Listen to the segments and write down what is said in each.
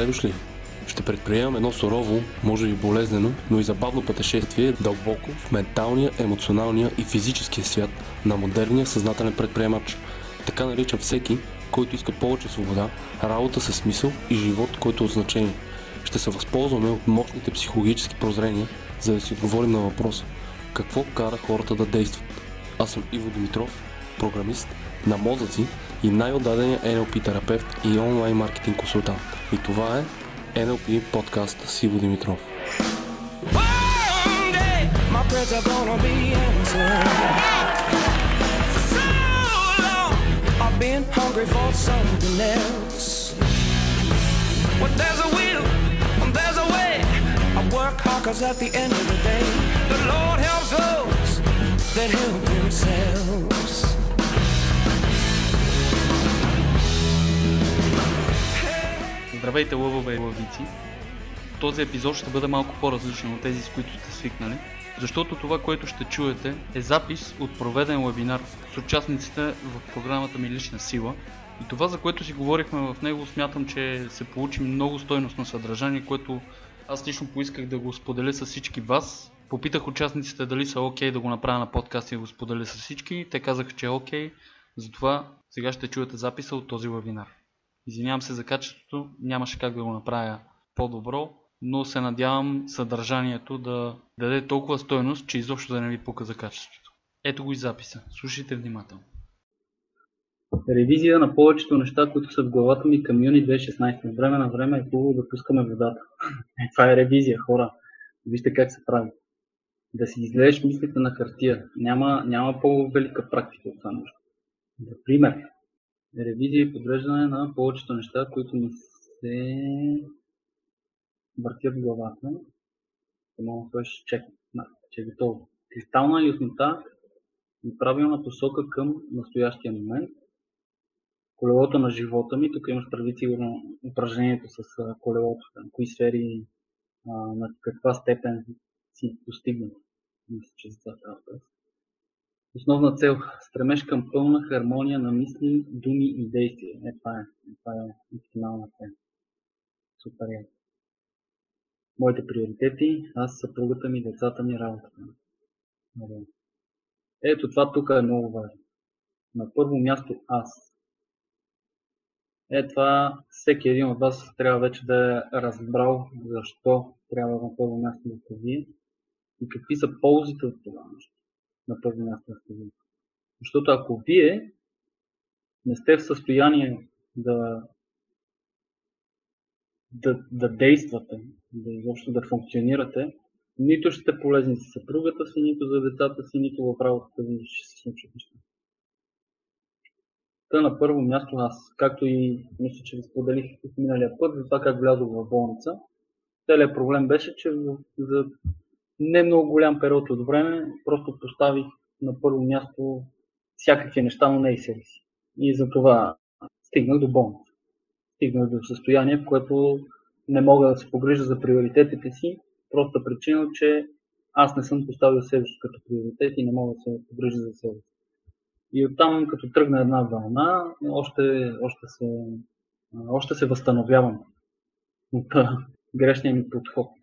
Добре дошли! Ще предприемам едно сурово, може би болезнено, но и забавно пътешествие дълбоко в менталния, емоционалния и физическия свят на модерния съзнателен предприемач. Така наричам всеки, който иска повече свобода, работа със смисъл и живот, който е от значение. Ще се възползваме от мощните психологически прозрения, за да си отговорим на въпроса какво кара хората да действат. Аз съм Иво Димитров, програмист на мозъци и най-отдадения NLP терапевт и онлайн маркетинг консултант. И това е NLP подкаст с Иво Димитров. Been hungry for something else. When there's a will, when there's a way, I work hard 'cause at the end of the day, the Lord helps those that help themselves. Здравейте, лъвове и лъвици! Този епизод ще бъде малко по-различен от тези, с които сте свикнали, защото това, което ще чуете е запис от проведен вебинар с участниците в програмата ми Лична сила. И това, за което си говорихме в него, смятам, че се получи много стойностно съдържание, което аз лично поисках да го споделя с всички вас. Попитах участниците дали са окей да го направя на подкаст и да го споделя с всички. Те казаха, че е окей. Затова сега ще чуете записа от този вебинар. Извинявам се за качеството, нямаше как да го направя по-добро, но се надявам съдържанието да даде толкова стойност, че изобщо да не ви пука за качеството. Ето го и записа. Слушайте внимателно. ревизия на повечето неща, които са в главата ми към юни 2016. От време на време е хубаво да пускаме водата. Е, това е ревизия, хора. Вижте как се прави. Да си излезеш мислите на хартия. Няма, няма по-велика практика от това нещо. Например, ревизия и подреждане на повечето неща, които ми се въртят в главата. Само да сложиш чек, че е готово. Кристална яснота и правилна посока към настоящия момент колелото на живота ми. Тук имаш предвид сигурно упражнението с колелото, на кои сфери, на каква степен си постигнат. Мисля, че за това въпрос. Основна цел – стремеж към пълна хармония на мисли, думи и действия. Е, това е, е, това е оптимална цел. Супер е. Моите приоритети – аз, съпругата ми, децата ми, работата ми. Ето това тук е много важно. На първо място аз. Е, това всеки един от вас трябва вече да е разбрал защо трябва на първо място да сте вие и какви са ползите от това нещо. На първо място да сте. Защото ако вие не сте в състояние да, да, да действате, да изобщо да функционирате, нито ще сте полезни за съпругата си, нито за децата си, нито в работата ви ще се случат неща. Та на първо място аз, както и мисля, че ви споделих миналия път, за това как влязох в болница. Целият проблем беше, че за не много голям период от време просто поставих на първо място всякакви неща, но не и себе си. И за това стигнах до болница. Стигнах до състояние, в което не мога да се погрижа за приоритетите си, проста причина, че аз не съм поставил себе си като приоритет и не мога да се погрижа за себе си. И оттам, като тръгна една вълна, още, още, се, още се възстановявам от грешния ми подход.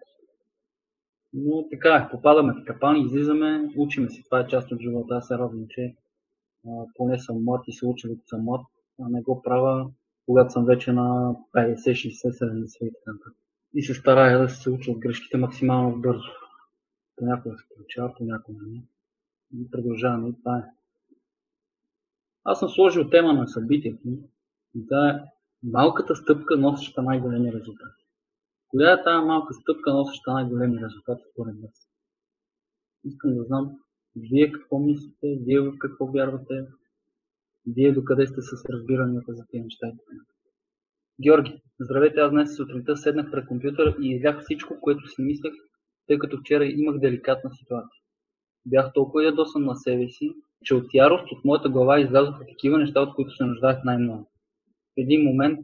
Но така е, попадаме в капан, излизаме, учиме си. Това е част от живота. Аз се радвам, че а, поне съм млад и се уча като съм млад, а не го правя, когато съм вече на 50, 60, 70 и така. И се старая да се уча от грешките максимално бързо. Понякога се получава, понякога не. И продължаваме и това е. Аз съм сложил тема на събитието и това е малката стъпка, носеща най-големи резултати. Коя е тази малка стъпка, носеща най-големи резултати според вас? Искам да знам вие какво мислите, вие в какво вярвате, вие докъде сте с разбиранията за тези неща. Георги, здравейте, аз днес сутринта седнах пред компютъра и излях всичко, което си мислех, тъй като вчера имах деликатна ситуация. Бях толкова ядосан на себе си, че от ярост от моята глава излязоха такива неща, от които се нуждаех най-много. В един момент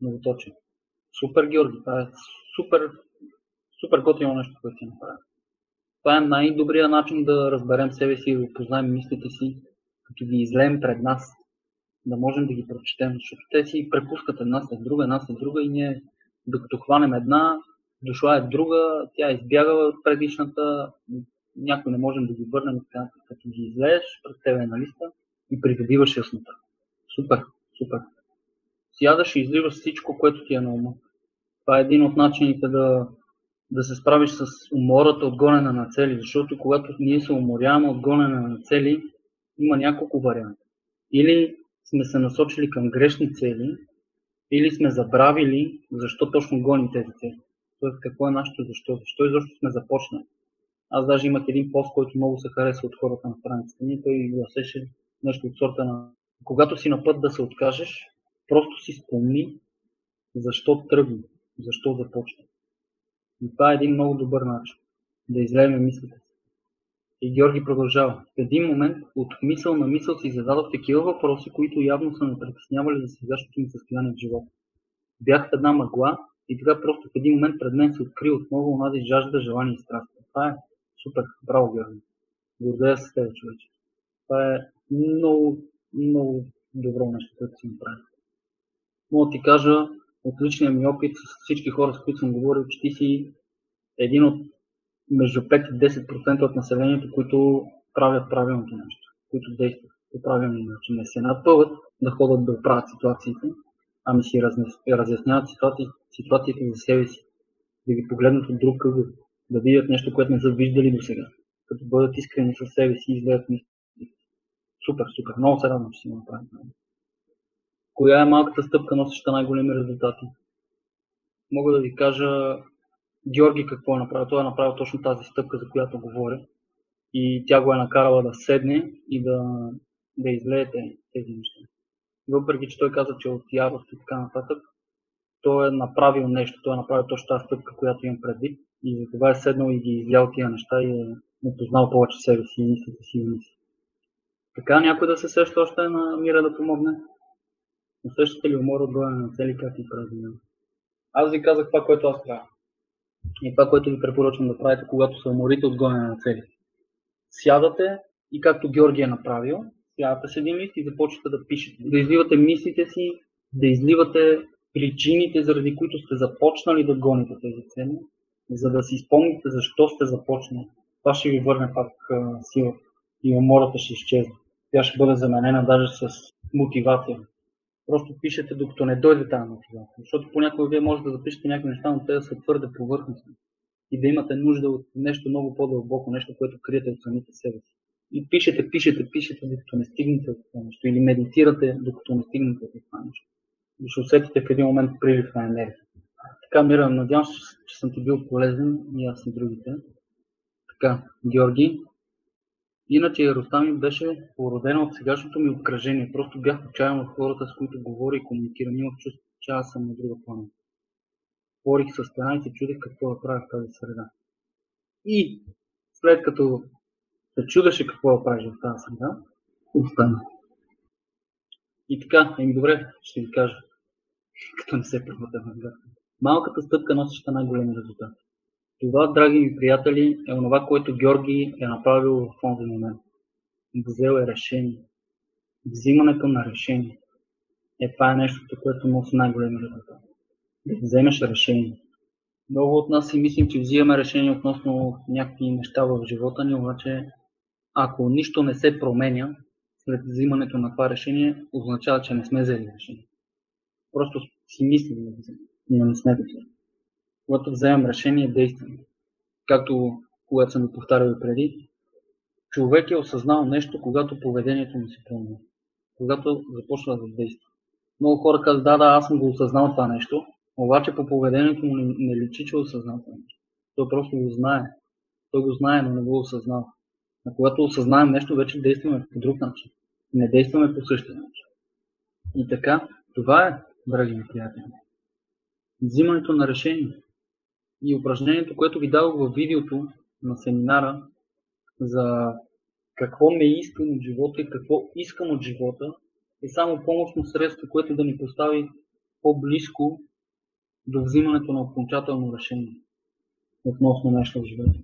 многоточен. Супер, Георги, това е супер, супер готино нещо, което си направя. Това е най-добрият начин да разберем себе си и да познаем мислите си, като ги излеем пред нас, да можем да ги прочетем, защото те си препускат една след друга, една след друга и ние Докато хванем една, дошла е друга, тя избягала от предишната, някой не можем да ги върнем, като ги излееш, пред тебе на листа и придобиваш яснота. Супер, супер. Сядаш и изливаш всичко, което ти е на ума. Това е един от начините да, да се справиш с умората от гонене на цели, защото когато ние се уморяваме от гонене на цели, има няколко варианта. Или сме се насочили към грешни цели, или сме забравили защо точно гоним тези цели. Тоест какво е нашето защо, защо изобщо сме започнали. Аз даже имах един пост, който много се хареса от хората на страницата ми. Той гласеше нещо от сорта на когато си на път да се откажеш, просто си спомни защо тръгна, защо започна. И това е един много добър начин да излееме мислите си. И Георги продължава. В един момент от мисъл на мисъл си зададох такива въпроси, които явно са ме притеснявали за сегашното ми състояние в живота. Бях в една мъгла и така просто в един момент пред мен се откри отново онази жажда, желание и страст. Това е супер. Браво, Георги. Гордея се с тебе, човече. Това е много, много добро нещо, което си направи. Мога да ти кажа от личния ми опит с всички хора, с които съм говорил, че ти си един от между 5 и 10% от населението, които правят правилното нещо, които действат по правилния начин. Не се напъват да ходят да оправят ситуациите, ами си разясняват ситуации, ситуациите за себе си, да ги погледнат от друг ъгъл, да видят нещо, което не са виждали до сега, като бъдат искрени със себе си и мисли. Супер, супер, много се радвам, че си направим. Коя е малката стъпка, носеща най-големи резултати? Мога да ви кажа Георги какво е направил. Той е направил точно тази стъпка, за която говоря. И тя го е накарала да седне и да, да излеете тези неща. Въпреки, че той каза, че е от ярост и така нататък, той е направил нещо, той е направил точно тази стъпка, която имам предвид. И за това е седнал и ги излял тия неща и е познал повече себе си и мислите си и. Така някой да се сеща още на мира да помогне. Усещате ли умора от на цели, как и прави? Аз ви казах това, което аз правя. И това, което ви препоръчвам да правите, когато се уморите от гонене на цели. Сядате и както Георги е направил, сядате с един лист и започвате да пишете. Да изливате мислите си, да изливате причините, заради които сте започнали да гоните тези цели, за да си спомните защо сте започнали. Това ще ви върне пак сила и умората ще изчезне. Тя ще бъде заменена даже с мотивация. Просто пишете докато не дойде тази мотивация. Защото понякога вие може да запишете някакви неща, но те да са твърде повърхностни. И да имате нужда от нещо много по-дълбоко, нещо, което криете от самите себе си. И пишете, пишете, пишете, докато не стигнете от това нещо. Или медитирате, докато не стигнете от това нещо. И ще усетите в един момент прилив на енергия. Така, Мира, надявам се, че съм ти бил полезен и аз и другите. Така, Георги, Иначе яростта ми беше породена от сегашното ми обкръжение. Просто бях отчаян от хората, с които говоря и комуникирам. Имах чувство, че аз съм на друга планета. Говорих с стена и се чудех какво да правя в тази среда. И след като се чудеше какво да правиш в тази среда, остана. И така, еми добре, ще ви кажа, като не се превърта на Малката стъпка носеща най-големи резултати. Това, драги ми приятели, е онова, което Георги е направил в този момент. Взел е решение. Взимането на решение. Е, това е нещото, което носи най-големи резултати. Да вземеш решение. Много от нас си мислим, че взимаме решение относно някакви неща в живота ни, обаче ако нищо не се променя след взимането на това решение, означава, че не сме взели решение. Просто си мислим но не сме взели когато вземем решение, действаме. Както когато съм повтарял преди, човек е осъзнал нещо, когато поведението му се промени. Когато започва да действа. Много хора казват, да, да, аз съм го осъзнал това нещо, обаче по поведението му не, не личи, че е осъзнал това нещо. Той просто го знае. Той го знае, но не го осъзнава. А когато осъзнаем нещо, вече действаме по друг начин. Не действаме по същия начин. И така, това е, драги приятели. Взимането на решение и упражнението, което ви дадох в видеото на семинара за какво не искам от живота и какво искам от живота, е само помощно средство, което да ни постави по-близко до взимането на окончателно решение относно нещо в живота.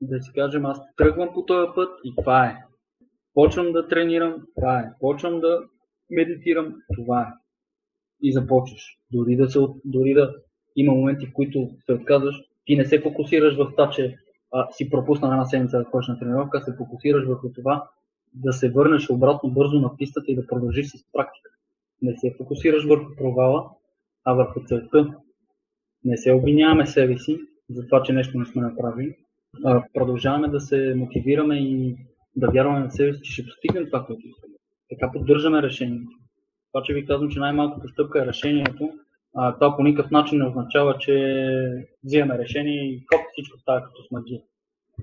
Да си кажем, аз тръгвам по този път и това е. Почвам да тренирам, това е. Почвам да медитирам, това е. И започваш. Дори да, се, дори да има моменти, в които се отказваш, ти не се фокусираш в това, че а, си пропусна една седмица да ходиш на тренировка, се фокусираш върху това да се върнеш обратно бързо на пистата и да продължиш с практика. Не се фокусираш върху провала, а върху целта. Не се обвиняваме себе си за това, че нещо не сме направили. А продължаваме да се мотивираме и да вярваме на себе си, че ще постигнем това, което искаме. Така поддържаме решението. Това, че ви казвам, че най-малката стъпка е решението, а, това по никакъв начин не означава, че взимаме решение и хоп, всичко става като смаджи.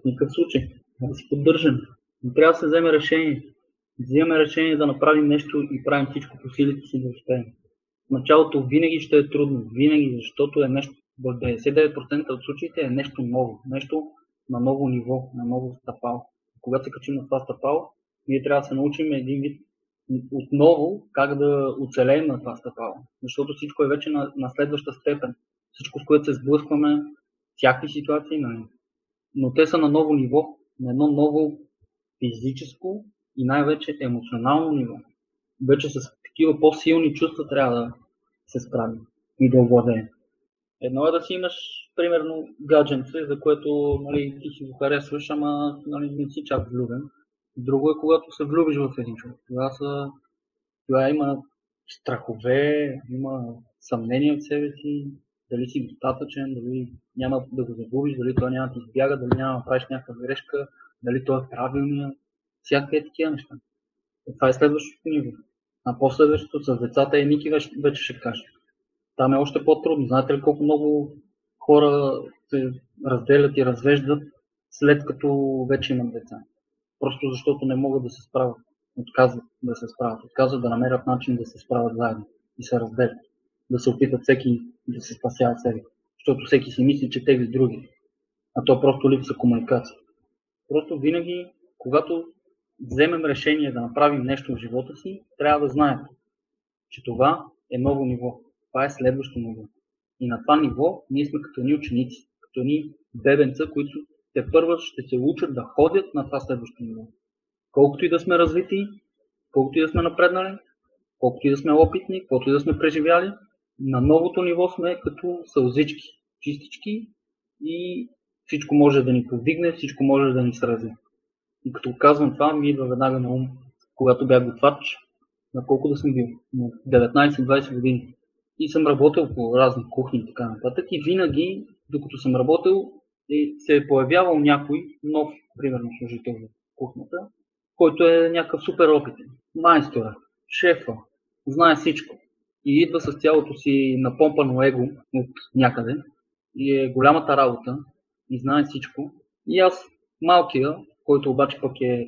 В никакъв случай. Да си поддържаме. Но трябва да се вземе решение. Взимаме решение да направим нещо и правим всичко по силите си да успеем. В началото винаги ще е трудно, винаги, защото е нещо, в 99% от случаите е нещо ново, нещо на ново ниво, на ново стъпало. Когато се качим на това стъпало, ние трябва да се научим един вид отново как да оцелеем на това стъпало. Защото всичко е вече на, на следваща степен. Всичко, с което се сблъскваме, всякакви ситуации, нали? но те са на ново ниво, на едно ново физическо и най-вече емоционално ниво. Вече с такива по-силни чувства трябва да се справим и да овладеем. Едно е да си имаш, примерно, гадженце, за което нали, ти си го харесваш, ама нали, не си чак влюбен. Друго е когато се влюбиш в един човек. Тогава, са, тогава има страхове, има съмнение от себе си, дали си достатъчен, дали няма да го загубиш, дали той няма да избяга, дали няма да правиш някаква грешка, дали той е правилният. Всякакви такива неща. Това е следващото ниво. А последващото с децата е Ники вече, вече ще каже. Там е още по-трудно. Знаете ли колко много хора се разделят и развеждат след като вече имат деца? Просто защото не могат да се справят. Отказват да се справят. Отказват да намерят начин да се справят заедно и се разделят. Да се опитат всеки да се спасява себе. Защото всеки си мисли, че тегли други. А то просто липса комуникация. Просто винаги, когато вземем решение да направим нещо в живота си, трябва да знаем, че това е ново ниво. Това е следващо ниво. И на това ниво ние сме като ни ученици, като ни бебенца, които те първо ще се учат да ходят на това следващо ниво. Колкото и да сме развити, колкото и да сме напреднали, колкото и да сме опитни, колкото и да сме преживяли, на новото ниво сме като сълзички, чистички и всичко може да ни повдигне, всичко може да ни срази. И като казвам това, ми идва веднага на ум, когато бях готвач, на колко да съм бил, на 19-20 години. И съм работил по разни кухни и така нататък. И винаги, докато съм работил, се е появявал някой нов, примерно служител в кухнята, който е някакъв супер опитен. Майстора, шефа, знае всичко. И идва с цялото си напомпано его от някъде. И е голямата работа. И знае всичко. И аз, малкия, който обаче пък е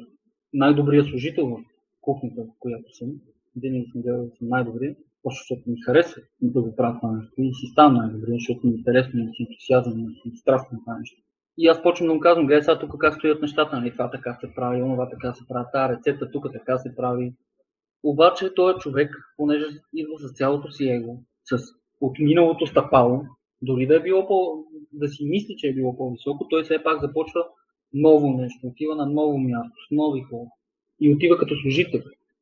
най-добрият служител в кухнята, в която съм, винаги съм гледал да съм най-добрият, просто защото ми харесва да го правя това нещо и си стана най-добрият, защото ми е интересно, и си ентусиазъм, и си страстно това нещо. И аз почвам да му казвам, гледай сега тук как стоят нещата, нали, това така се прави, това така се прави, тази рецепта тук така се прави. Обаче този човек, понеже идва с цялото си его, с от миналото стъпало, дори да е било по, да си мисли, че е било по-високо, той все пак започва ново нещо, отива на ново място, с нови хора. И отива като служител.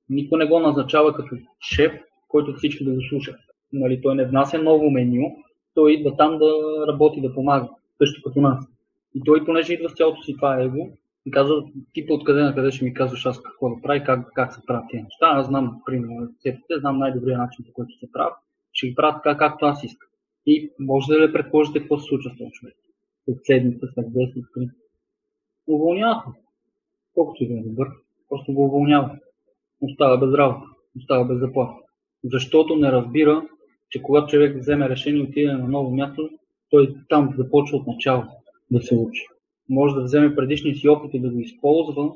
Никой не го назначава като шеф, който всички да го слушат. Нали, той не внася ново меню, той идва там да работи, да помага, също като нас. И той, понеже идва с цялото си това его, и казва, ти по откъде на къде ще ми казваш аз какво да прави, как, как се правят тези неща. Аз знам, примерно, рецептите, знам най-добрия начин, по който се правят. Ще ги правя така, както аз искам. И може да ли предположите какво се случва с този човек? След седмица, след 10, след уволняваха. Колкото и да е добър, просто го уволнява. Остава без работа, остава без заплата. Защото не разбира, че когато човек вземе решение и отиде на ново място, той там започва от начало да се учи. Може да вземе предишния си опит и да го използва,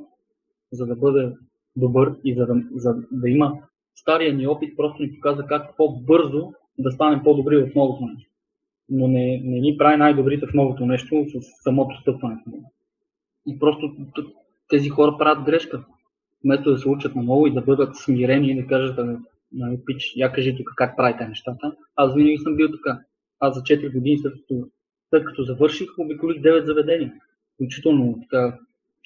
за да бъде добър и за да, за да има стария ни опит, просто ни показва как по-бързо да станем по-добри в новото нещо. Но не, не ни прави най-добрите в новото нещо с самото стъпване в него. И просто тези хора правят грешка. Вместо да се учат на ново и да бъдат смирени и да кажат, нали, пич, я кажи тук как правите нещата. Аз винаги съм бил така. Аз за 4 години след като, след като завърших, обиколих 9 заведения. Включително така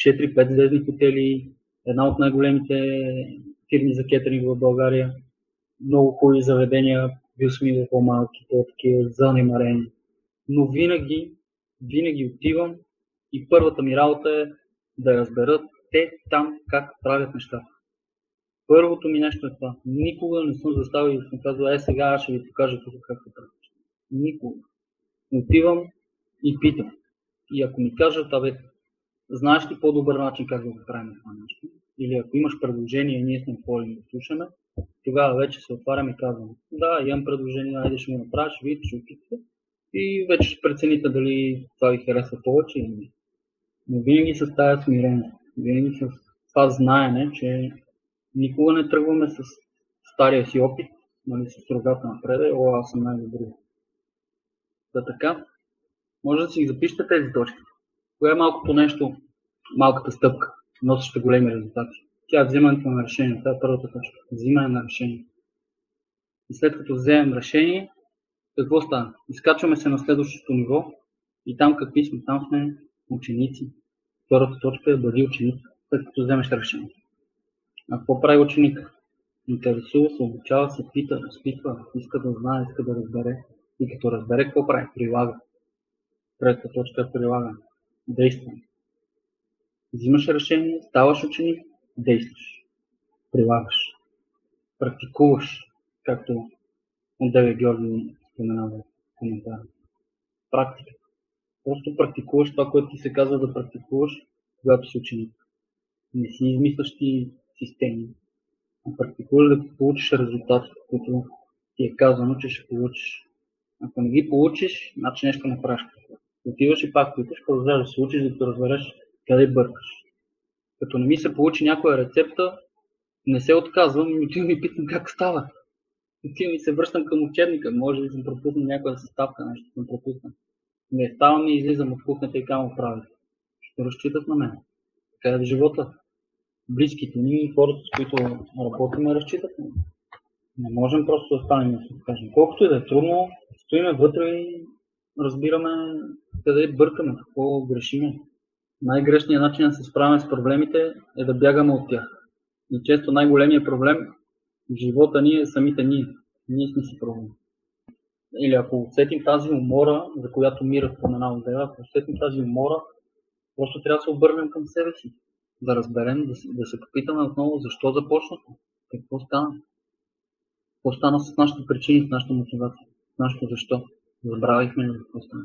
4-5 звездни хотели, една от най-големите фирми за кетеринг в България, много хубави заведения, бил съм и по-малки, по-такива занемарени. Но винаги, винаги отивам и първата ми работа е да разберат те там как правят нещата. Първото ми нещо е това. Никога не съм заставил и съм казал, е сега аз ще ви покажа тук как се прави. Никога. Отивам и питам. И ако ми кажат, абе, знаеш ли по-добър начин как да го правим това нещо? Или ако имаш предложение, ние сме отворени да слушаме, тогава вече се отваряме и казвам, да, имам предложение, айде ще го направиш, видите, ще опитате. И вече ще прецените дали това ви харесва повече или не. Но винаги с тази смирение, винаги с това знаене, че никога не тръгваме с стария си опит, нали, с рогата напред, о, аз съм най-добри. Да така, може да си ги запишете тези точки. Кое е малкото нещо, малката стъпка, носеща големи резултати? Тя е взимането на решение. Това е първата точка. Взимане на решение. И след като вземем решение, какво става? Изкачваме се на следващото ниво и там какви сме? Там сме ученици. Втората точка е бъди ученик, след като вземеш решение. А какво прави ученик? Интересува се, обучава се, пита, разпитва, иска да знае, иска да разбере. И като разбере, какво прави? Прилага. Третата точка е прилагане. Действа. Взимаш решение, ставаш ученик, действаш. Прилагаш. Практикуваш, както Отдеве Георги споменава в коментара. Практика. Просто практикуваш това, което ти се казва да практикуваш, когато си ученик. Не си измисляш ти системи, а практикуваш да получиш резултатите, които ти е казано, че ще получиш. Ако не ги получиш, значи нещо не правиш. Отиваш и пак питаш, продължаваш да се учиш, да разбереш къде бъркаш. Като не ми се получи някоя рецепта, не се отказвам и отивам и питам как става. Отивам и се връщам към учебника. Може би съм пропуснал някоя съставка, нещо съм пропуснал. Не ставам и излизам от кухнята и камо правя. Ще разчитат на мен. Така е в живота. Близките ни, хората, с които работим, разчитат. Не можем просто да станем и да се кажем. Колкото и да е трудно, стоиме вътре и разбираме къде бъркаме, какво грешиме. Най-грешният начин да се справяме с проблемите е да бягаме от тях. И често най-големият проблем в живота ни е самите ние. Ние сме си проблем. Или ако усетим тази умора, за която Мира спомена от ако усетим тази умора, просто трябва да се обърнем към себе си. Да разберем, да, да се попитаме отново защо започнахме, какво стана. Какво стана с нашите причини, с нашата мотивация, с нашето защо. Забравихме ли какво стана.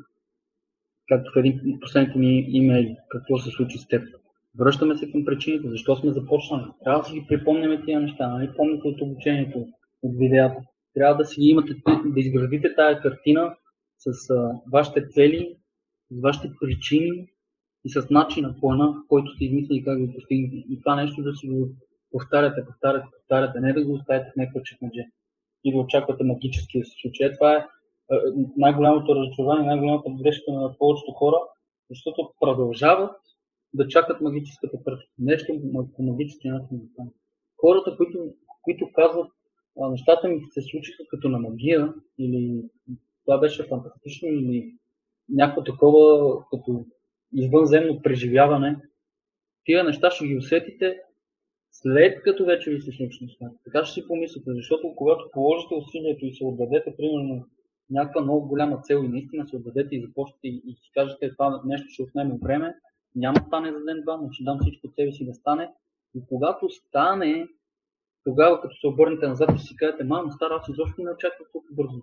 Както в един последните ми имейли, какво се случи с теб. Връщаме се към причините, защо сме започнали. Трябва да си ги припомняме тия неща, нали? Помните от обучението, от видеята. Трябва да си ги имате, да изградите тая картина с а, вашите цели, с вашите причини и с начина, плана, който сте измислили как го постигнете. И това нещо да си го повтаряте, повтаряте, повтаряте, не да го оставите в някаква чекмедже и да очаквате магически да се случи. Това е най-голямото разочарование, най-голямата грешка на повечето хора, защото продължават да чакат магическата пръчка. Нещо по магически начин да стане. Хората, които, които казват, нещата ми се случиха като на магия, или това беше фантастично, или някакво такова като извънземно преживяване, тия неща ще ги усетите след като вече ви се случи нещата. Така ще си помислите, защото когато положите усилието и се отдадете, примерно, някаква много голяма цел и наистина се отдадете и започнете и, и си кажете това нещо ще отнеме време, няма да стане за ден-два, но ще дам всичко от себе си да стане. И когато стане, тогава като се обърнете назад и си кажете, мама, стара, аз изобщо не очаквах толкова бързо.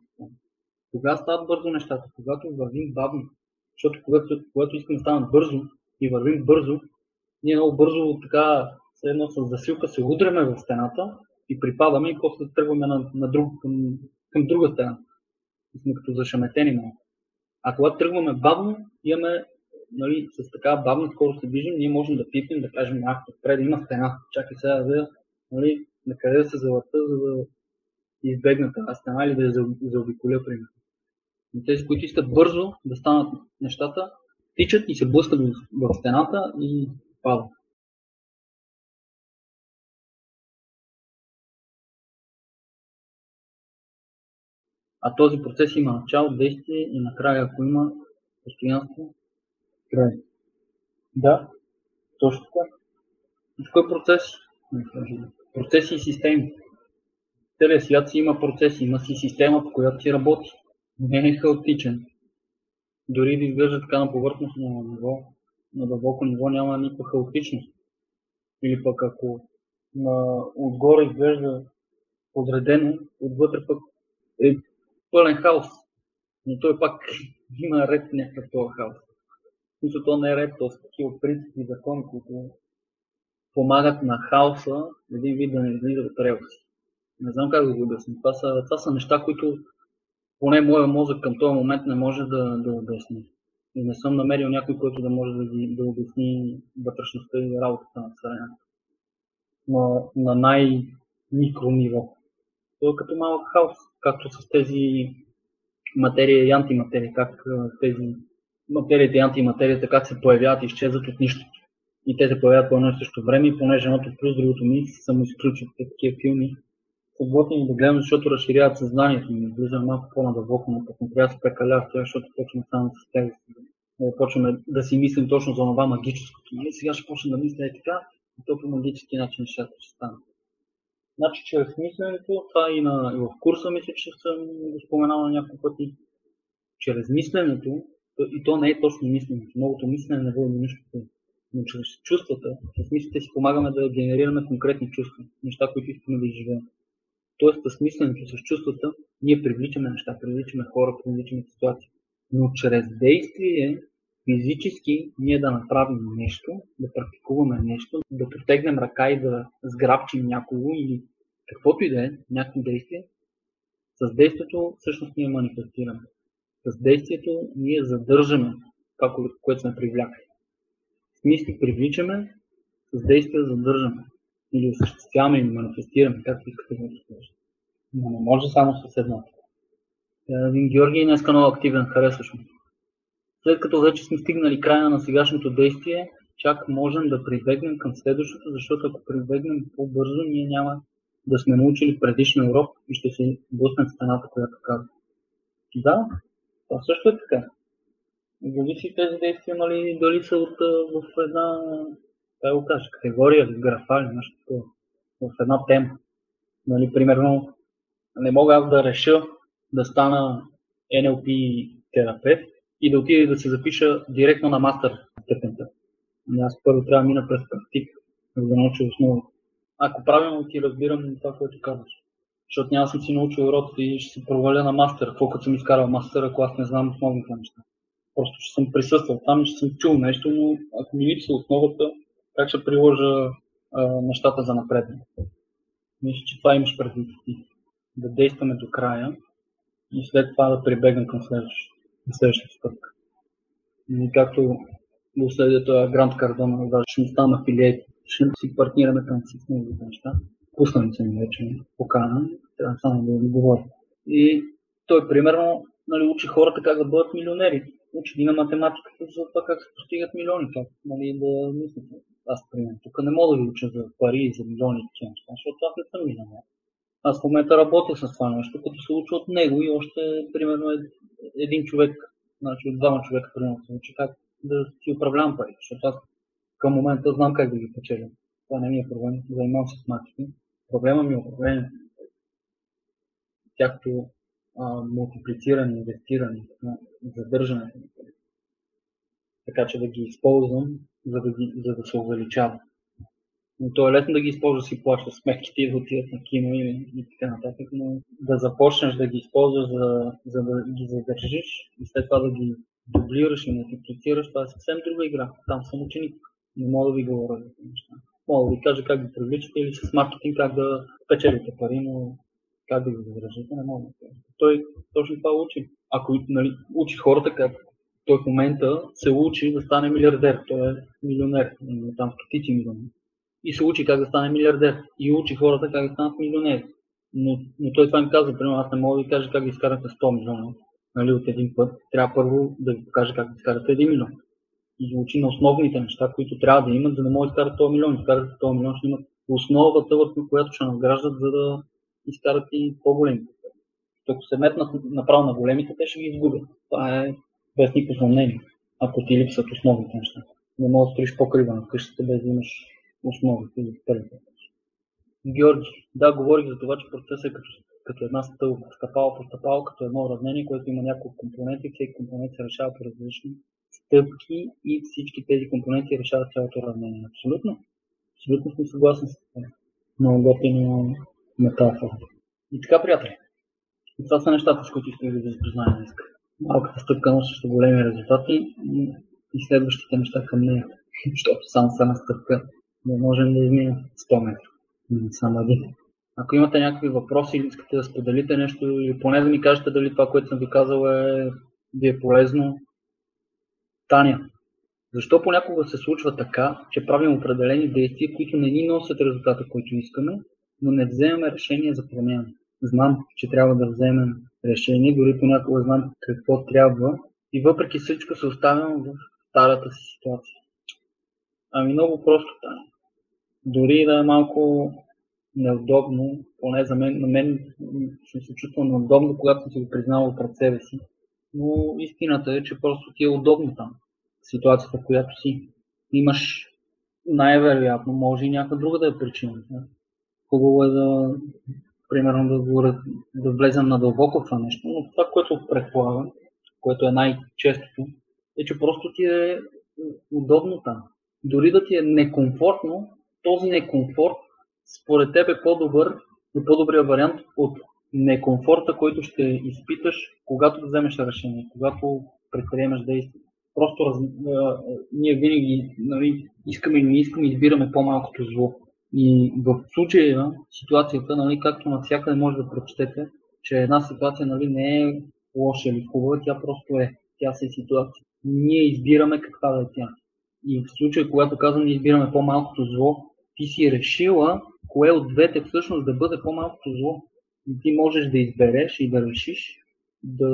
Кога стават бързо нещата? Когато вървим бавно. Защото когато, когато искаме да станат бързо и вървим бързо, ние много бързо така, едно с засилка се удряме в стената и припадаме и после тръгваме на, на друг, към, към друга стена сме като зашаметени малко. А когато тръгваме бавно, имаме нали, с така бавна скорост се движим, ние можем да пипнем, да кажем, ах, отпред има стена, чакай сега да нали, на къде да се завърта, за да избегна тази стена или да я заобиколя, примерно. Но тези, които искат бързо да станат нещата, тичат и се блъскат в стената и падат. А този процес има начало, действие и накрая, ако има постоянство, край. Да, точно така. Е процес. Процеси и системи. целият свят си има процеси, има си система, по която си работи. Не е хаотичен. Дори да изглежда така на повърхностно ниво, на дълбоко ниво няма никаква хаотичност. Или пък ако на, отгоре изглежда подредено, отвътре пък е пълен хаос. Но той пак има ред някакъв този хаос. Мисля, то не е ред, то са такива принципи и закони, които помагат на хаоса един вид да не излиза от релси. Не знам как да го обясня. Това са, това са неща, които поне моя мозък към този момент не може да, да обясни. И не съм намерил някой, който да може да, да обясни вътрешността и работата на Вселената. На, на най-микро ниво. Това е като малък хаос, както с тези материя и антиматерия, как тези материята и антиматерията как се появяват и изчезват от нищото. И те се появяват по едно и също време и понеже едното плюс другото ми се самоизключват такива филми, са готини да гледам, защото разширяват съзнанието ми, влизам малко по-надълбоко, но не трябва да се прекаля с това, защото почвам само с тях да почваме да си мислим точно за това магическото. Нали? Сега ще почна да мисля е така, и то по магически начин нещата ще станат. Значи, чрез мисленето, това и, на, и в курса мисля, че съм го споменал на няколко пъти, чрез мисленето, и то не е точно мисленето, многото мислене не води нищо. Но чрез чувствата, с мислите си помагаме да генерираме конкретни чувства, неща, които искаме да изживеем. Тоест, с мисленето, с чувствата, ние привличаме неща, привличаме хора, привличаме ситуации. Но чрез действие, физически, ние да направим нещо, да практикуваме нещо, да протегнем ръка и да сграбчим някого или каквото и да е, някакво действие, с действието всъщност ние манифестираме. С действието ние задържаме това, което сме привлякли. В смисли привличаме, с действие задържаме или осъществяваме или манифестираме, както искате да го. Но не може само с едното. Един Георгий днес много активен, харесваш му. След като вече сме стигнали края на сегашното действие, чак можем да прибегнем към следващото, защото ако прибегнем по-бързо, ние няма да сме научили предишния урок и ще се блъснем в стената, която казва. Да, това също е така. Зависи тези действия, нали, дали са от, в една как го кажа, категория, графа или нещо такова, в една тема. Нали, примерно, не мога аз да реша да стана NLP терапевт и да отида да се запиша директно на мастер степента. Ами аз първо трябва да мина през практик, за да науча основа. Ако правилно ти разбирам това, което казваш. Защото няма съм си научил уроците и ще се проваля на мастер, колкото съм изкарал мастер, ако аз не знам основните неща. Просто ще съм присъствал там и ще съм чул нещо, но ако ми липсва основата, как ще приложа а, нещата за напред. Мисля, че това имаш предвид. Да действаме до края и след това да прибегнем към следващата стъпка. И както го следя това Грант Кардон, да ще ми стана филиет, ще си партнираме там с него неща. Пуснали се ми вече покана, трябва само да ми говоря. И той примерно нали, учи хората как да бъдат милионери. Учи ги на математиката за това как се постигат милиони, как нали, да мислят аз, примерно, тук не мога да ви уча за пари и за милиони и неща, защото аз не съм милионер. Аз в момента работя с това нещо, като се уча от него и още, примерно, един човек, значи от двама човека, примерно, се учи как да си управлявам пари, защото аз към момента знам как да ги печеля. Това не ми е проблем, занимавам се с маркетинг. Проблема ми е управлението тяхто мултиплициране, инвестиране, пари. Така че да ги използвам за да, ги, за да се увеличава. Но то е лесно да ги използваш си плащаш сметките и да отидат на кино и, и така нататък, но да започнеш да ги използваш, за, за да ги задържиш и след това да ги дублираш и мултиплицираш, това е съвсем друга игра. Там съм ученик. Не мога да ви говоря за тези неща. Мога да ви кажа как ги привличате или с маркетинг как да печелите пари, но как да ги задържите, не мога да кажа. Той точно това учи. Ако нали, учи хората как той в момента се учи да стане милиардер. Той е милионер, там стотици милиони. И се учи как да стане милиардер. И учи хората как да станат милионери. Но, но той това им казва, примерно, аз не мога да ви кажа как да изкарате 100 милиона нали, от един път. Трябва първо да ви покажа как да изкарате 1 милион. И учи на основните неща, които трябва да имат, за да могат да изкарат 100 милион. Изкарате 100 милион, ще имат основата, върху която ще надграждат, за да изкарат и по-големите. Ако се метнат направо на големите, те ще ги изгубят. Това е без никакво съмнение, ако ти липсват основните неща. Не можеш да строиш по-крива на къщата, без да имаш основите или първите. Георги, да, говорих за това, че процесът е като, като една стълба, стъпало по стъпало, като едно уравнение, което има няколко компоненти, всеки компонент се решава по различни стъпки и всички тези компоненти решават цялото уравнение. Абсолютно. Абсолютно съм съгласен с това. Много готина метафора. И така, приятели. И това са нещата, с които искам да ви запозная днес. Малката стъпка носеща големи резултати и, и следващите неща към нея. Защото само с една стъпка не можем да изминем 100 метра. Само един. Ако имате някакви въпроси или искате да споделите нещо, или поне да ми кажете дали това, което съм ви казал е, ви е полезно, Таня, защо понякога се случва така, че правим определени действия, които не ни носят резултата, който искаме, но не вземем решение за промяна? Знам, че трябва да вземем решение, дори понякога знам какво трябва и въпреки всичко се оставям в старата си ситуация. Ами много просто Таня. Дори да е малко неудобно, поне за мен, на мен съм се чувствал неудобно, когато съм си го признавал пред себе си. Но истината е, че просто ти е удобно там. Ситуацията, в която си. Имаш най-вероятно, може и някаква друга да е причина. Хубаво е да, примерно, да, го, да влезем надълбоко в това нещо, но това, което предполагам, което е най-честото, е, че просто ти е удобно там. Дори да ти е некомфортно, този некомфорт според теб е по-добър и по-добрия вариант от некомфорта, който ще изпиташ, когато вземеш решение, когато предприемеш действие. Просто раз... ние винаги нали, искаме или не искаме, избираме по-малкото зло. И в случая ситуацията, нали, както навсякъде може да прочетете, че една ситуация нали, не е лоша или хубава, тя просто е. Тя си е ситуация. Ние избираме каква да е тя. И в случая, когато казвам, ние избираме по-малкото зло, ти си решила кое от двете всъщност да бъде по-малкото зло. И ти можеш да избереш и да решиш да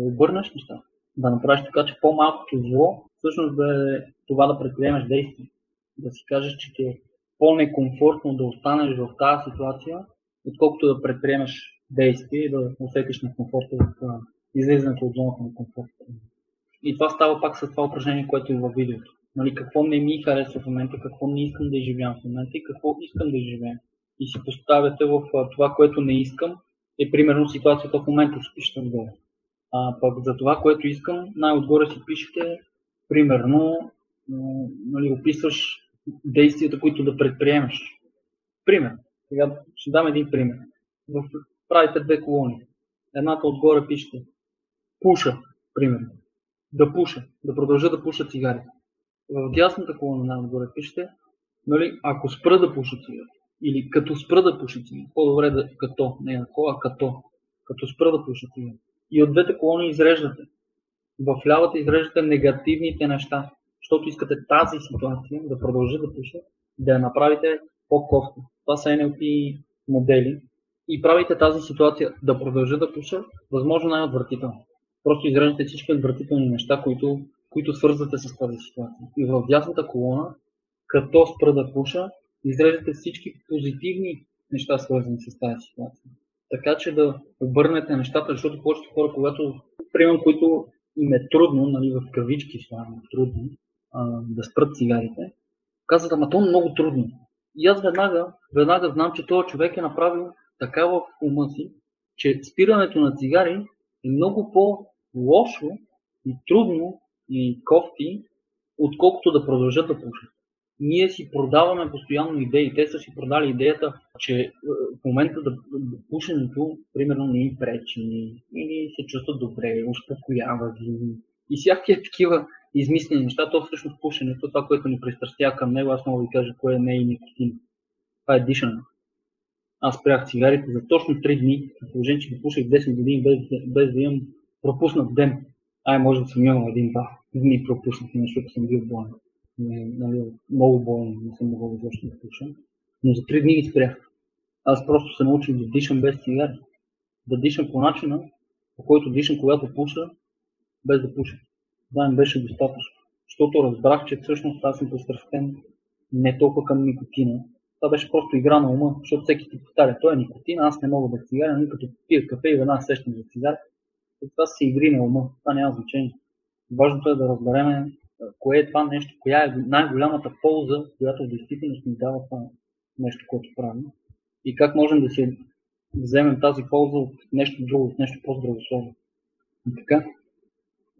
обърнеш неща. Да направиш така, че по-малкото зло всъщност да е това да предприемеш действие. Да си кажеш, че ти е по-некомфортно да останеш в тази ситуация, отколкото да предприемеш действие и да усетиш некомфорта в излизането от зоната на комфорта. И това става пак с това упражнение, което е във видеото. Нали, какво не ми харесва в момента, какво не искам да изживявам в момента и какво искам да изживея. И си поставяте в това, което не искам, е примерно ситуацията в момента си пишете отгоре. А пък за това, което искам, най-отгоре си пишете, примерно, нали, описваш действията, които да предприемеш. Пример. Сега ще дам един пример. В, правите две колони. Едната отгоре пишете пуша, примерно. Да пуша, да продължа да пуша цигари в дясната колона отгоре пишете, нали, ако спра да пуша цигари, или като спра да пуша цигари, по-добре да като, не ако, а като, като спра да пуша цигари. И от двете колони изреждате. В лявата изреждате негативните неща, защото искате тази ситуация да продължи да пуша, да я направите по-кофта. Това са NLP модели. И правите тази ситуация да продължи да пуша, възможно най-отвратително. Просто изреждате всички отвратителни неща, които които свързвате с тази ситуация. И в дясната колона, като спра да пуша, изреждате всички позитивни неща, свързани с тази ситуация. Така че да обърнете нещата, защото повечето хора, когато, примерно, които им е трудно, нали, в кавички слагам, трудно, да спрат цигарите, казват, ама то е много трудно. И аз веднага, веднага знам, че този човек е направил така в ума си, че спирането на цигари е много по-лошо и трудно и кофти, отколкото да продължат да пушат. Ние си продаваме постоянно идеи. Те са си продали идеята, че е, в момента да пушенето, примерно, не им пречи, или се чувстват добре, успокоява ги. И всякакви такива измислени неща, то всъщност пушенето, това, което ни пристрастява към него, аз мога да ви кажа кое не е и никотин. Това е дишане. Аз спрях цигарите за точно 3 дни, в положение, че ги пуших 10 години без, без да имам пропуснат ден. Ай, може да съм имал един-два дни пропуснати, защото съм бил болен. Нали, много болен, не съм могъл изобщо да пуша. Но за три дни ги спрях. Аз просто се научих да дишам без цигари. Да дишам по начина, по който дишам, когато пуша, без да пуша. Да, ми беше достатъчно. Защото разбрах, че всъщност аз съм пострастен не толкова към никотина. Това беше просто игра на ума, защото всеки ти повтаря, той е никотин, аз не мога да цигаря, но като пия кафе и веднага сещам за цигаря. Това си игри на ума, това няма значение. Важното е да разберем кое е това нещо, коя е най-голямата полза, която в действителност ни дава това нещо, което правим. И как можем да си вземем тази полза от нещо друго, от нещо по-здравословно. И така,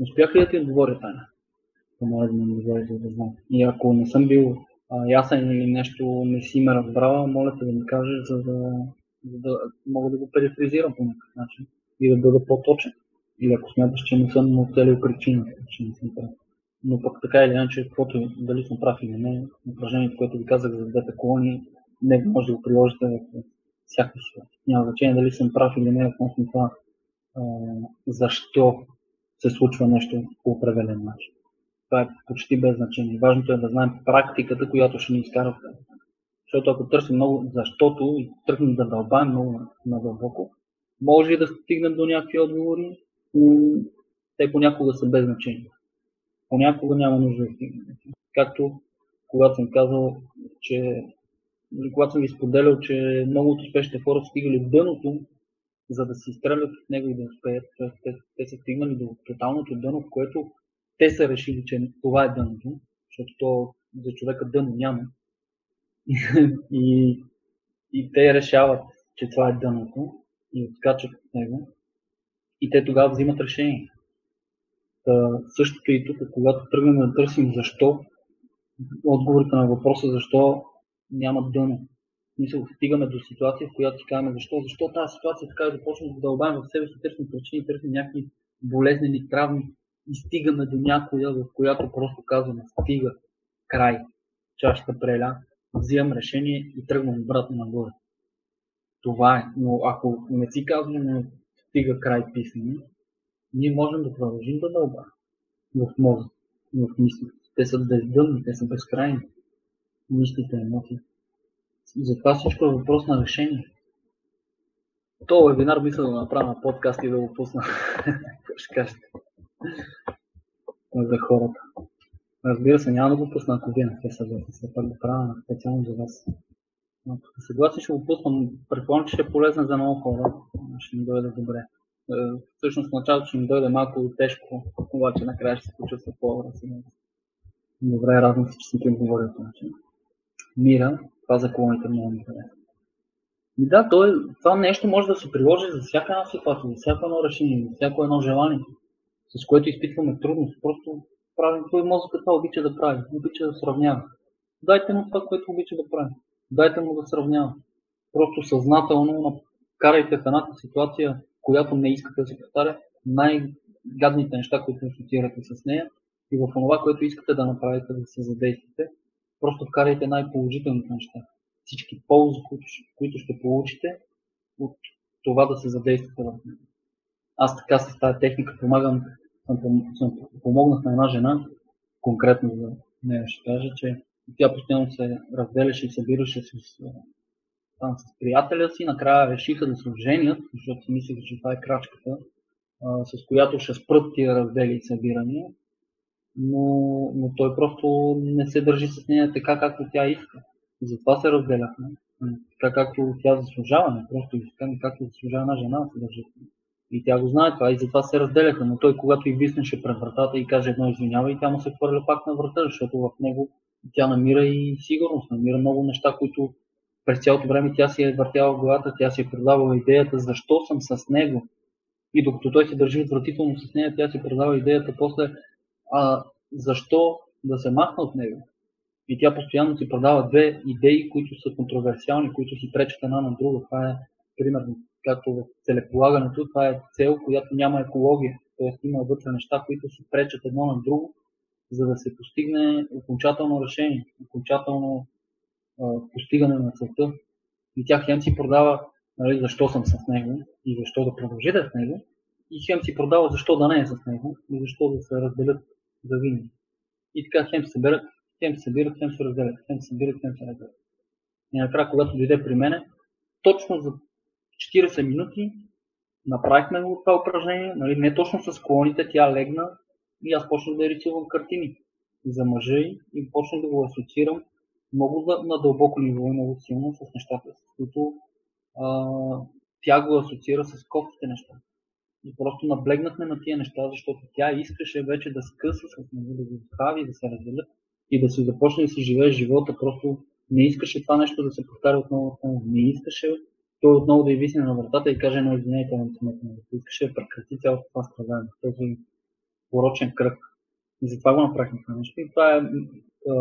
успях ли да ти отговоря, Таня? Помоля да ми отговориш, за да знам. И ако не съм бил а, ясен или нещо не си ме разбрала, моля те да ми кажеш, за да, за да мога да го перифризирам по някакъв начин и да бъда по-точен. Или ако смяташ, че не съм оцелил причината, че не съм прав. Но пък така или иначе, каквото дали съм прав или не, упражнението, което ви казах за двете колони, не може да го приложите в всяка ситуация. Няма значение дали съм прав или не относно това а, защо се случва нещо по определен начин. Това е почти без значение. Важното е да знаем практиката, която ще ни изкара в. Защото ако търсим много защото и тръгнем да дълбаем много надълбоко, може и да стигнем до някакви отговори, но те понякога са без значение. Понякога няма нужда да стигнем. Както когато съм казал, че когато съм ви споделял, че много от успешните хора стигали дъното, за да се изстрелят от него и да успеят. Те, те са стигнали до тоталното дъно, в което те са решили, че това е дъното, защото то за човека дъно няма. и, и те решават, че това е дъното и отскачат от него. И те тогава взимат решение. Та, същото и тук, когато тръгнем да търсим защо, отговорите на въпроса защо няма дъно. Мисля, стигаме до ситуация, в която си казваме защо, защо тази ситуация така да почнем да дълбаем в себе си, търсим причини, търсим някакви болезнени травми и стигаме до някоя, в която просто казваме стига, край, чашата преля, взимам решение и тръгвам обратно нагоре. Това е. Но ако не си казваме стига край писане, ние можем да продължим да дълба в мозък, в мислите. Те са бездънни, те са безкрайни. Мислите, емоциите. Затова всичко е въпрос на решение. То вебинар мисля да направя на подкаст и да го пусна. Ще кажете? За хората. Разбира се, няма да го пусна, ако вие не сте съгласни. Все пак го правя специално за вас. Но ако сте съгласни, ще го пусна. Предполагам, че ще е полезен за много хора. Ще ми дойде добре. Е, всъщност в началото ще ми дойде малко тежко, обаче накрая ще се почувства по-разумно. Добре, радвам се, че съм ти отговорил по начин. Мира, това за колоните много ми харесва. И да, той, това нещо може да се приложи за всяка една ситуация, за всяко едно решение, за всяко едно желание, с което изпитваме трудност. Просто правим твой мозък това обича да прави, обича да сравнява. Дайте му това, което обича да прави. Дайте му да сравнява. Просто съзнателно карайте в едната ситуация, която не искате да се повтаря, най-гадните неща, които асоциирате с нея и в това, което искате да направите, да се задействате, Просто вкарайте най-положителните неща. Всички ползи, които, ще получите от това да се задействате в него. Аз така с тази техника помагам, съм, съм помогнах на една жена, конкретно за нея ще кажа, че тя постоянно се разделяше и събираше с, там, с приятеля си, накрая решиха да се оженят, защото си мислеха, че това е крачката, с която ще спрат тия раздели и събирания но, но той просто не се държи с нея така, както тя иска. Затова се разделяхме. Така както тя заслужава, не просто иска, но както заслужава една жена да се държи. И тя го знае това и затова се разделяха. Но той, когато и виснеше пред вратата и каже едно извинява, и тя му се хвърля пак на врата, защото в него тя намира и сигурност, намира много неща, които през цялото време тя си е въртяла в главата, тя си е предавала идеята защо съм с него. И докато той се държи отвратително с нея, тя си предава идеята после а защо да се махна от него. И тя постоянно си продава две идеи, които са контроверсиални, които си пречат една на друга. Това е, примерно, както в целеполагането, това е цел, която няма екология. Тоест има вътре неща, които си пречат едно на друго, за да се постигне окончателно решение, окончателно а, постигане на целта. И тя хем си продава нали, защо съм с него и защо да продължи е с него, и хем си продава защо да не е с него и защо да се разделят за винаги. И така хем се събират, хем се събират, хем се разделят, хем се събират, хем се разделят. И накрая, когато дойде при мене, точно за 40 минути направихме го това упражнение, нали, не точно с колоните, тя легна и аз почнах да рисувам картини за мъжа и почнах да го асоциирам много на дълбоко ниво и много силно с нещата, с които а, тя го асоциира с кофтите неща. И просто наблегнахме на тия неща, защото тя искаше вече да скъса с него, да го изправи, да се разделят и да се започне да си живее живота просто Не искаше това нещо да се повтаря отново, отново. Не искаше той отново да и висне на вратата и каже, но извинете, не сметна. Искаше да прекрати цялото това страдание, този порочен кръг. И затова го направихме това нещо. И това е е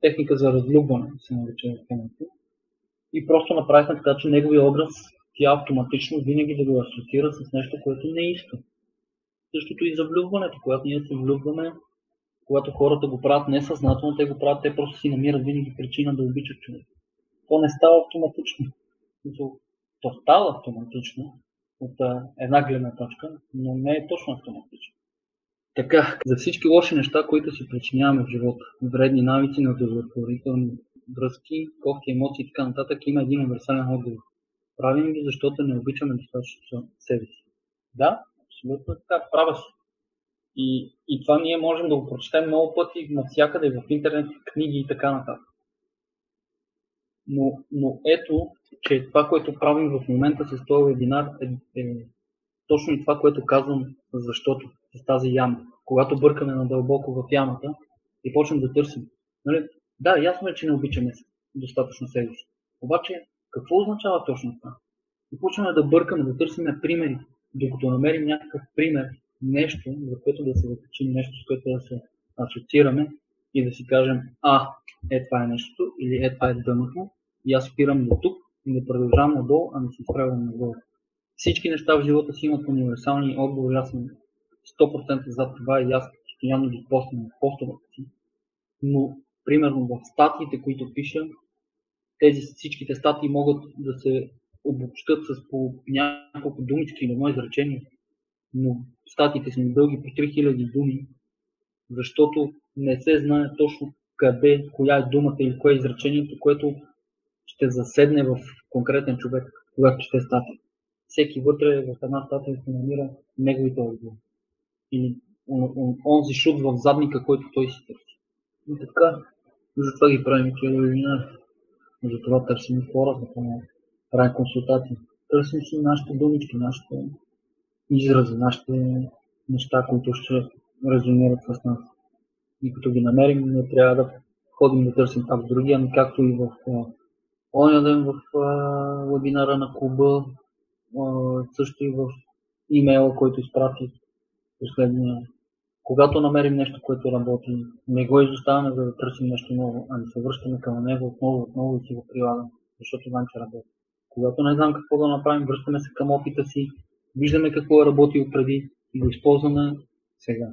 техника за разлюбване, се нарича в темата. И просто направихме така, че неговия образ тя автоматично винаги да го асоциира с нещо, което не иска. Същото и за влюбването. Когато ние се влюбваме, когато хората го правят несъзнателно, те го правят, те просто си намират винаги причина да обичат човек. То не става автоматично. То става автоматично от една гледна точка, но не е точно автоматично. Така, за всички лоши неща, които си причиняваме в живота, вредни навици, неудовлетворителни връзки, кофти, емоции и така нататък, има един универсален отговор. Правим ги, защото не обичаме достатъчно себе си. Да, абсолютно така, права си. И, и това ние можем да го прочетем много пъти навсякъде, в интернет, книги и така нататък. Но, но ето, че това, което правим в момента с този вебинар е, е точно и това, което казвам, защото с тази яма. Когато бъркаме надълбоко в ямата и почнем да търсим. Нали? Да, ясно е, че не обичаме достатъчно себе си. Обаче, какво означава точно това? И почваме да бъркаме, да търсиме примери, докато намерим някакъв пример, нещо, за което да се закачим, нещо, с което да се асоциираме и да си кажем, а, е това е нещото, или е това е дъното, и аз спирам до тук, и не продължавам надолу, а не се изправям нагоре. Всички неща в живота си имат универсални отговори, аз съм 100% за това и аз постоянно ги постам в постовете си. Но, примерно в статиите, които пиша, тези всичките статии могат да се обобщат с по няколко думички или едно изречение. Но статиите са ми дълги по 3000 думи, защото не се знае точно къде, коя е думата или кое е изречението, което ще заседне в конкретен човек, когато ще статия. Всеки вътре в една статия се намира неговите отговори. Или онзи шут в задника, който той си търси. И така, затова ги правим тези вебинари. Затова търсим хора, за да правим консултации. Търсим си нашите думички, нашите изрази, нашите неща, които ще резонират с нас. И като ги намерим, не трябва да ходим да търсим пак в другия, ами както и в оня ден в вебинара на клуба, а, също и в имейла, който изпратих последния. Когато намерим нещо, което работи, не го изоставяме за да търсим нещо ново, ами се връщаме към него отново, отново и си го прилагаме, защото знам, че работи. Когато не знам какво да направим, връщаме се към опита си, виждаме какво е работило преди и го използваме сега.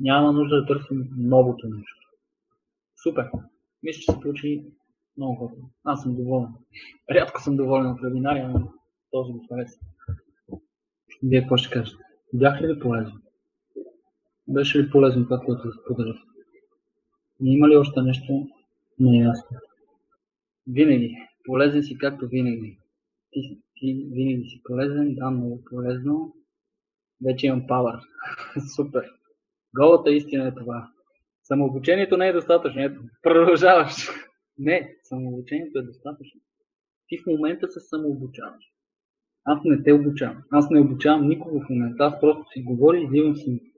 Няма нужда да търсим новото нещо. Супер! Мисля, че се получи много хубаво. Аз съм доволен. Рядко съм доволен от вебинария, но този го хареса. Вие какво ще кажете? Бях ли полезен? Беше ли полезно това, което споделих? Има ли още нещо неясно? Винаги. Полезен си както винаги. Ти, ти винаги си полезен, да, много полезно. Вече имам пауър. Супер. Голата истина е това. Самообучението не е достатъчно. Ето, продължаваш. Не, самообучението е достатъчно. Ти в момента се самообучаваш. Аз не те обучавам. Аз не обучавам никого в момента. Аз просто си говоря и взимам си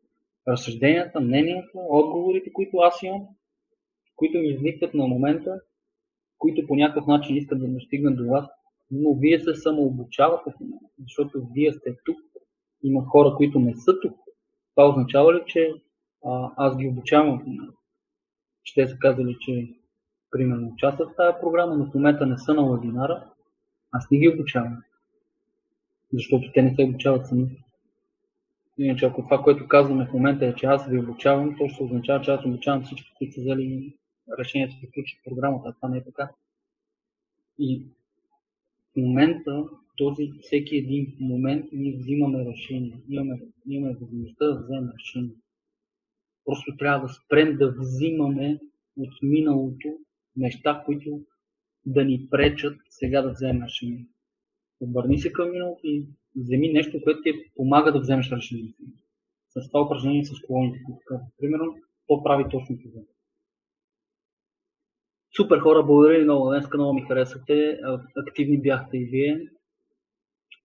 разсъжденията, мнението, отговорите, които аз имам, които ми изникват на момента, които по някакъв начин искат да достигнат до вас, но вие се самообучавате в момента, защото вие сте тук. Има хора, които не са тук. Това означава ли, че а, аз ги обучавам в момента? Че те са казали, че примерно участват в тази програма, но в момента не са на вебинара, аз не ги обучавам. Защото те не се обучават сами. Иначе ако това, което казваме в момента е, че аз ви обучавам, то ще означава, че аз обучавам всички, които са взели решението да включат програмата, а това не е така. И в момента, този всеки един момент, ние взимаме решение. Имаме, имаме възможността да вземем решение. Просто трябва да спрем да взимаме от миналото неща, които да ни пречат сега да вземем решение. Обърни се към миналото и вземи нещо, което ти помага да вземеш решение. С това упражнение с колоните, които казвам. Примерно, то прави точно това. Супер хора, благодаря ви много. Днес много ми харесахте. Активни бяхте и вие.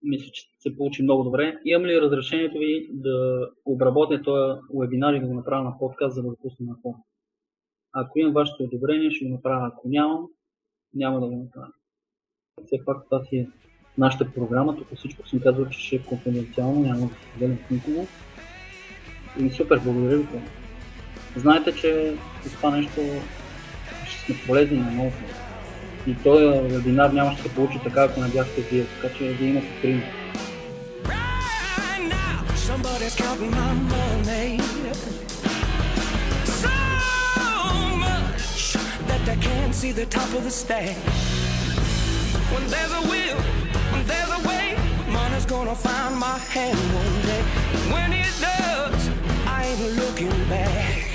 Мисля, че се получи много добре. Имам ли разрешението ви да обработя този вебинар и да го направя на подкаст, за да го пусна на фон? Ако имам вашето одобрение, ще го направя. Ако нямам, няма да го направя. Все пак това си е нашата програма, тук всичко съм казал, че ще е конфиденциално, няма да се споделям с никого. И супер, благодаря ви. Знаете, че с това нещо ще сме полезни на много хора. И този вебинар няма ще се получи така, ако не бяхте вие, така че вие имате much that they can't see the top of the stack. When there's a will, money's gonna find my hand one day. When it does, I ain't looking back.